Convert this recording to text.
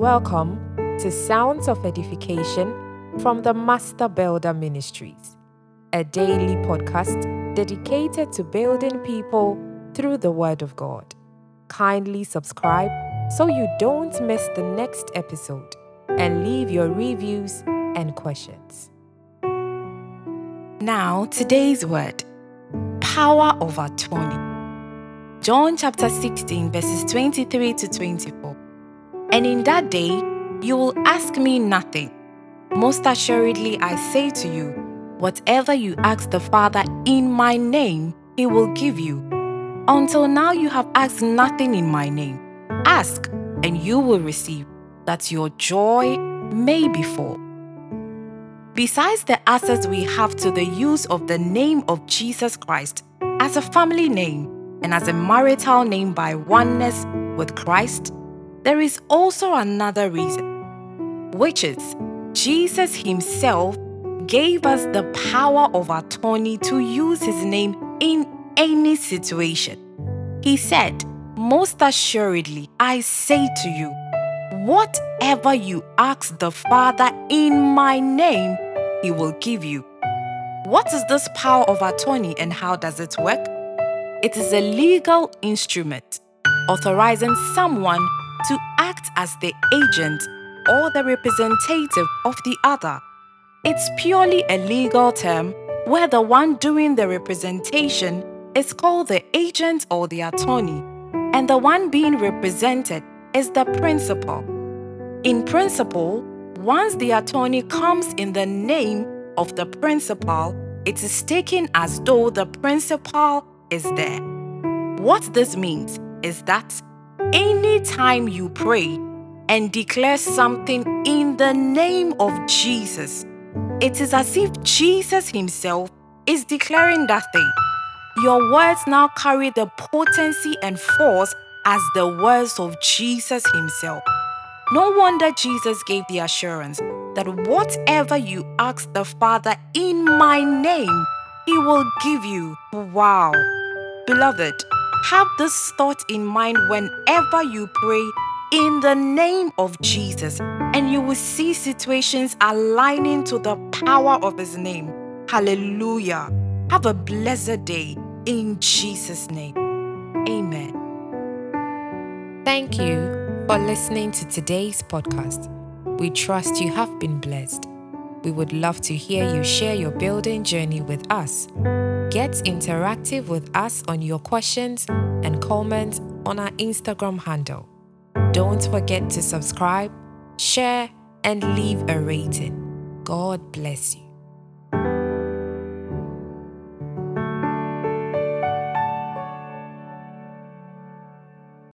Welcome to Sounds of Edification from the Master Builder Ministries, a daily podcast dedicated to building people through the Word of God. Kindly subscribe so you don't miss the next episode and leave your reviews and questions. Now, today's word power of attorney. John chapter 16, verses 23 to 24. And in that day, you will ask me nothing. Most assuredly, I say to you, whatever you ask the Father in my name, he will give you. Until now, you have asked nothing in my name. Ask, and you will receive, that your joy may be full. Besides the access we have to the use of the name of Jesus Christ as a family name and as a marital name by oneness with Christ, there is also another reason, which is Jesus Himself gave us the power of attorney to use His name in any situation. He said, Most assuredly, I say to you, whatever you ask the Father in my name, he will give you. What is this power of attorney and how does it work? It is a legal instrument authorizing someone to act as the agent or the representative of the other. It's purely a legal term where the one doing the representation is called the agent or the attorney, and the one being represented is the principal. In principle, once the attorney comes in the name of the principal, it is taken as though the principal is there. What this means is that anytime you pray and declare something in the name of Jesus, it is as if Jesus Himself is declaring that thing. Your words now carry the potency and force as the words of Jesus Himself. No wonder Jesus gave the assurance that whatever you ask the Father in my name, He will give you. Wow. Beloved, have this thought in mind whenever you pray in the name of Jesus, and you will see situations aligning to the power of His name. Hallelujah. Have a blessed day in Jesus' name. Amen. Thank you for listening to today's podcast. We trust you have been blessed. We would love to hear you share your building journey with us. Get interactive with us on your questions and comments on our Instagram handle. Don't forget to subscribe, share, and leave a rating. God bless you.